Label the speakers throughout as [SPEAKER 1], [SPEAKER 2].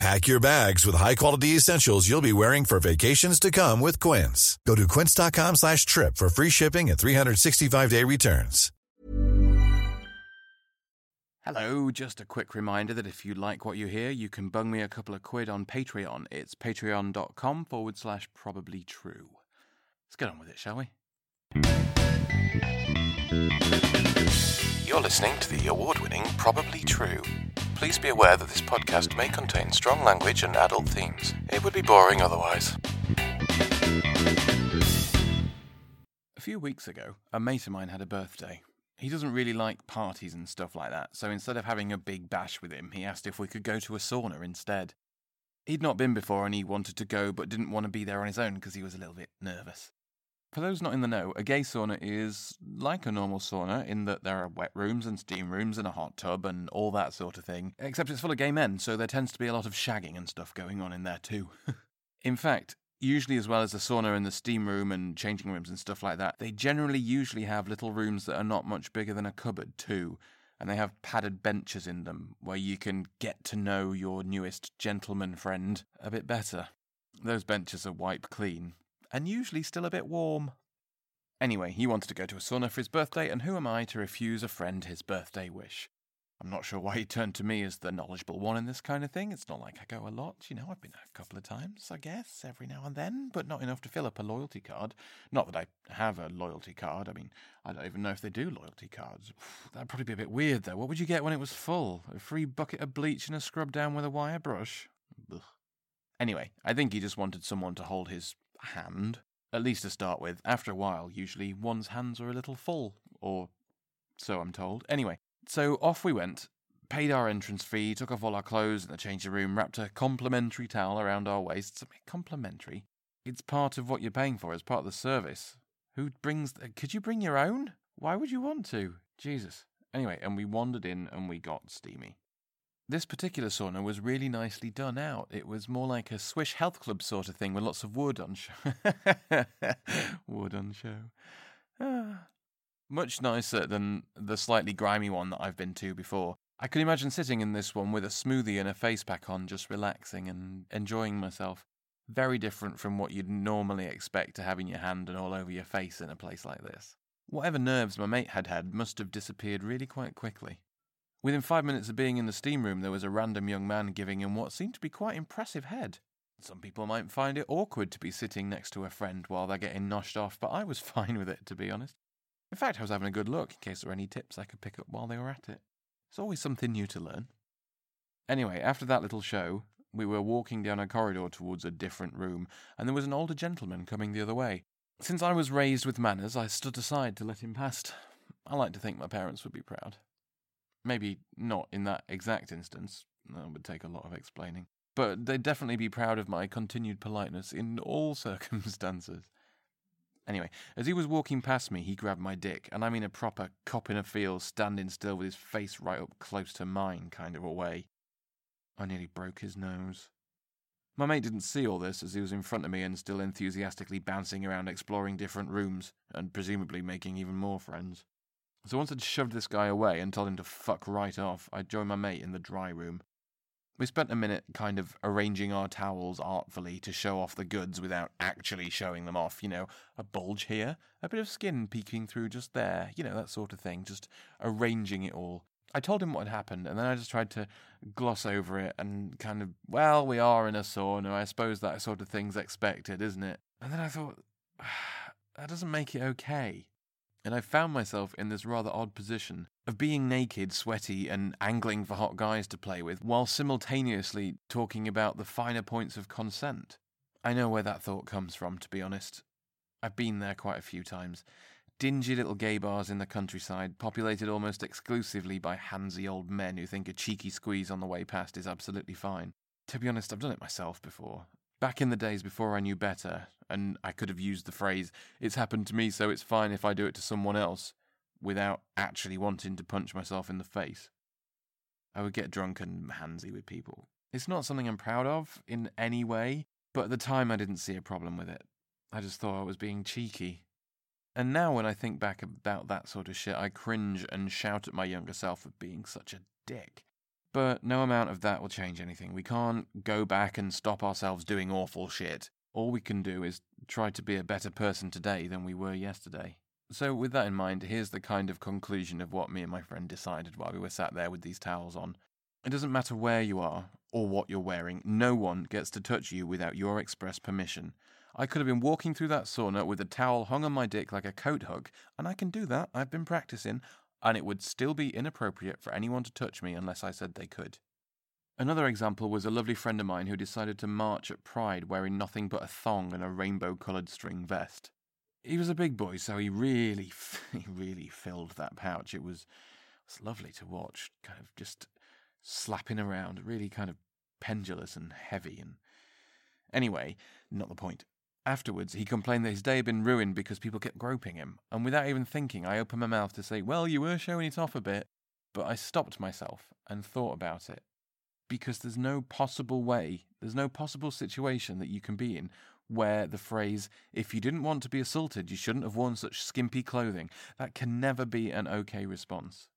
[SPEAKER 1] Pack your bags with high-quality essentials you'll be wearing for vacations to come with Quince. Go to quince.com slash trip for free shipping and 365-day returns.
[SPEAKER 2] Hello, just a quick reminder that if you like what you hear, you can bung me a couple of quid on Patreon. It's patreon.com forward slash probably true. Let's get on with it, shall we?
[SPEAKER 3] You're listening to the award winning Probably True. Please be aware that this podcast may contain strong language and adult themes. It would be boring otherwise.
[SPEAKER 2] A few weeks ago, a mate of mine had a birthday. He doesn't really like parties and stuff like that, so instead of having a big bash with him, he asked if we could go to a sauna instead. He'd not been before and he wanted to go but didn't want to be there on his own because he was a little bit nervous. For those not in the know, a gay sauna is like a normal sauna in that there are wet rooms and steam rooms and a hot tub and all that sort of thing, except it's full of gay men, so there tends to be a lot of shagging and stuff going on in there too. in fact, usually as well as the sauna and the steam room and changing rooms and stuff like that, they generally usually have little rooms that are not much bigger than a cupboard too, and they have padded benches in them where you can get to know your newest gentleman friend a bit better. Those benches are wiped clean, and usually still a bit warm. Anyway, he wanted to go to a sauna for his birthday, and who am I to refuse a friend his birthday wish? I'm not sure why he turned to me as the knowledgeable one in this kind of thing. It's not like I go a lot, you know, I've been a couple of times, I guess, every now and then, but not enough to fill up a loyalty card. Not that I have a loyalty card. I mean, I don't even know if they do loyalty cards. That'd probably be a bit weird, though. What would you get when it was full? A free bucket of bleach and a scrub down with a wire brush? Anyway, I think he just wanted someone to hold his hand, at least to start with. After a while, usually one's hands are a little full, or so I'm told. Anyway, so off we went, paid our entrance fee, took off all our clothes in the changing room, wrapped a complimentary towel around our waists. Complimentary? It's part of what you're paying for, it's part of the service. Who brings. Th- Could you bring your own? Why would you want to? Jesus. Anyway, and we wandered in and we got steamy. This particular sauna was really nicely done out. It was more like a Swish Health Club sort of thing with lots of wood on show. wood on show. Ah. Much nicer than the slightly grimy one that I've been to before. I can imagine sitting in this one with a smoothie and a face pack on, just relaxing and enjoying myself. Very different from what you'd normally expect to have in your hand and all over your face in a place like this. Whatever nerves my mate had had must have disappeared really quite quickly. Within five minutes of being in the steam room, there was a random young man giving him what seemed to be quite impressive head. Some people might find it awkward to be sitting next to a friend while they're getting noshed off, but I was fine with it, to be honest. In fact, I was having a good look in case there were any tips I could pick up while they were at it. It's always something new to learn. Anyway, after that little show, we were walking down a corridor towards a different room, and there was an older gentleman coming the other way. Since I was raised with manners, I stood aside to let him past. I like to think my parents would be proud. Maybe not in that exact instance, that would take a lot of explaining. But they'd definitely be proud of my continued politeness in all circumstances. Anyway, as he was walking past me, he grabbed my dick, and I mean a proper cop in a field standing still with his face right up close to mine kind of a way. I nearly broke his nose. My mate didn't see all this as he was in front of me and still enthusiastically bouncing around exploring different rooms and presumably making even more friends. So once I'd shoved this guy away and told him to fuck right off, I joined my mate in the dry room. We spent a minute kind of arranging our towels artfully to show off the goods without actually showing them off. You know, a bulge here, a bit of skin peeking through just there, you know, that sort of thing, just arranging it all. I told him what had happened, and then I just tried to gloss over it and kind of, well, we are in a sauna. I suppose that sort of thing's expected, isn't it? And then I thought, that doesn't make it okay. And I found myself in this rather odd position of being naked, sweaty, and angling for hot guys to play with, while simultaneously talking about the finer points of consent. I know where that thought comes from, to be honest. I've been there quite a few times. Dingy little gay bars in the countryside, populated almost exclusively by handsy old men who think a cheeky squeeze on the way past is absolutely fine. To be honest, I've done it myself before. Back in the days before I knew better, and I could have used the phrase, it's happened to me, so it's fine if I do it to someone else. without actually wanting to punch myself in the face. I would get drunk and handsy with people. It's not something I'm proud of in any way, but at the time I didn't see a problem with it. I just thought I was being cheeky. And now when I think back about that sort of shit, I cringe and shout at my younger self for being such a dick. But no amount of that will change anything. We can't go back and stop ourselves doing awful shit. All we can do is try to be a better person today than we were yesterday. So, with that in mind, here's the kind of conclusion of what me and my friend decided while we were sat there with these towels on. It doesn't matter where you are or what you're wearing, no one gets to touch you without your express permission. I could have been walking through that sauna with a towel hung on my dick like a coat hug, and I can do that, I've been practicing, and it would still be inappropriate for anyone to touch me unless I said they could. Another example was a lovely friend of mine who decided to march at Pride wearing nothing but a thong and a rainbow coloured string vest he was a big boy, so he really, he really filled that pouch. It was, it was lovely to watch, kind of just slapping around, really kind of pendulous and heavy. And anyway, not the point. Afterwards, he complained that his day had been ruined because people kept groping him, and without even thinking, I opened my mouth to say, Well, you were showing it off a bit. But I stopped myself and thought about it. Because there's no possible way, there's no possible situation that you can be in where the phrase, if you didn't want to be assaulted, you shouldn't have worn such skimpy clothing, that can never be an okay response.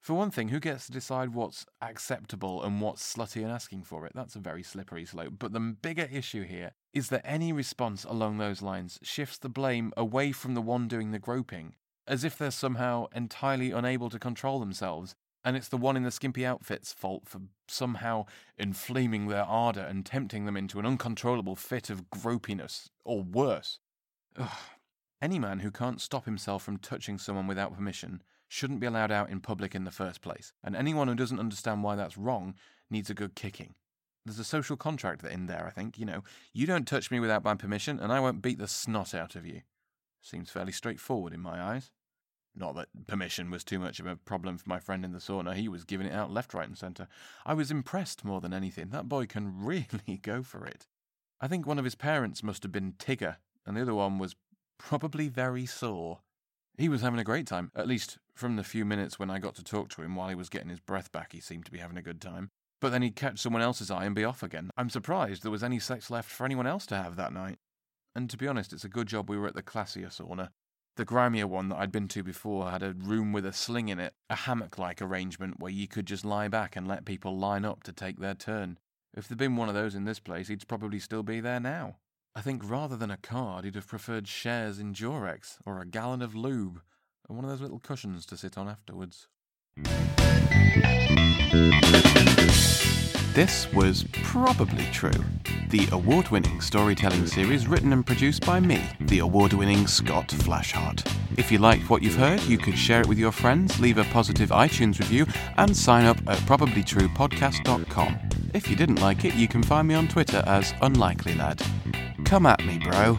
[SPEAKER 2] For one thing, who gets to decide what's acceptable and what's slutty and asking for it? That's a very slippery slope. But the bigger issue here is that any response along those lines shifts the blame away from the one doing the groping, as if they're somehow entirely unable to control themselves and it's the one in the skimpy outfit's fault for somehow inflaming their ardour and tempting them into an uncontrollable fit of gropiness, or worse. Ugh. Any man who can't stop himself from touching someone without permission shouldn't be allowed out in public in the first place, and anyone who doesn't understand why that's wrong needs a good kicking. There's a social contract in there, I think. You know, you don't touch me without my permission, and I won't beat the snot out of you. Seems fairly straightforward in my eyes. Not that permission was too much of a problem for my friend in the sauna. He was giving it out left, right, and centre. I was impressed more than anything. That boy can really go for it. I think one of his parents must have been Tigger, and the other one was probably very sore. He was having a great time, at least from the few minutes when I got to talk to him while he was getting his breath back, he seemed to be having a good time. But then he'd catch someone else's eye and be off again. I'm surprised there was any sex left for anyone else to have that night. And to be honest, it's a good job we were at the classier sauna. The grimier one that I'd been to before had a room with a sling in it, a hammock like arrangement where you could just lie back and let people line up to take their turn. If there'd been one of those in this place, he'd probably still be there now. I think rather than a card, he'd have preferred shares in Durex or a gallon of lube and one of those little cushions to sit on afterwards.
[SPEAKER 3] This was probably true. The award winning storytelling series written and produced by me, the award winning Scott Flashheart. If you liked what you've heard, you could share it with your friends, leave a positive iTunes review, and sign up at probablytruepodcast.com. If you didn't like it, you can find me on Twitter as Unlikely Lad. Come at me, bro.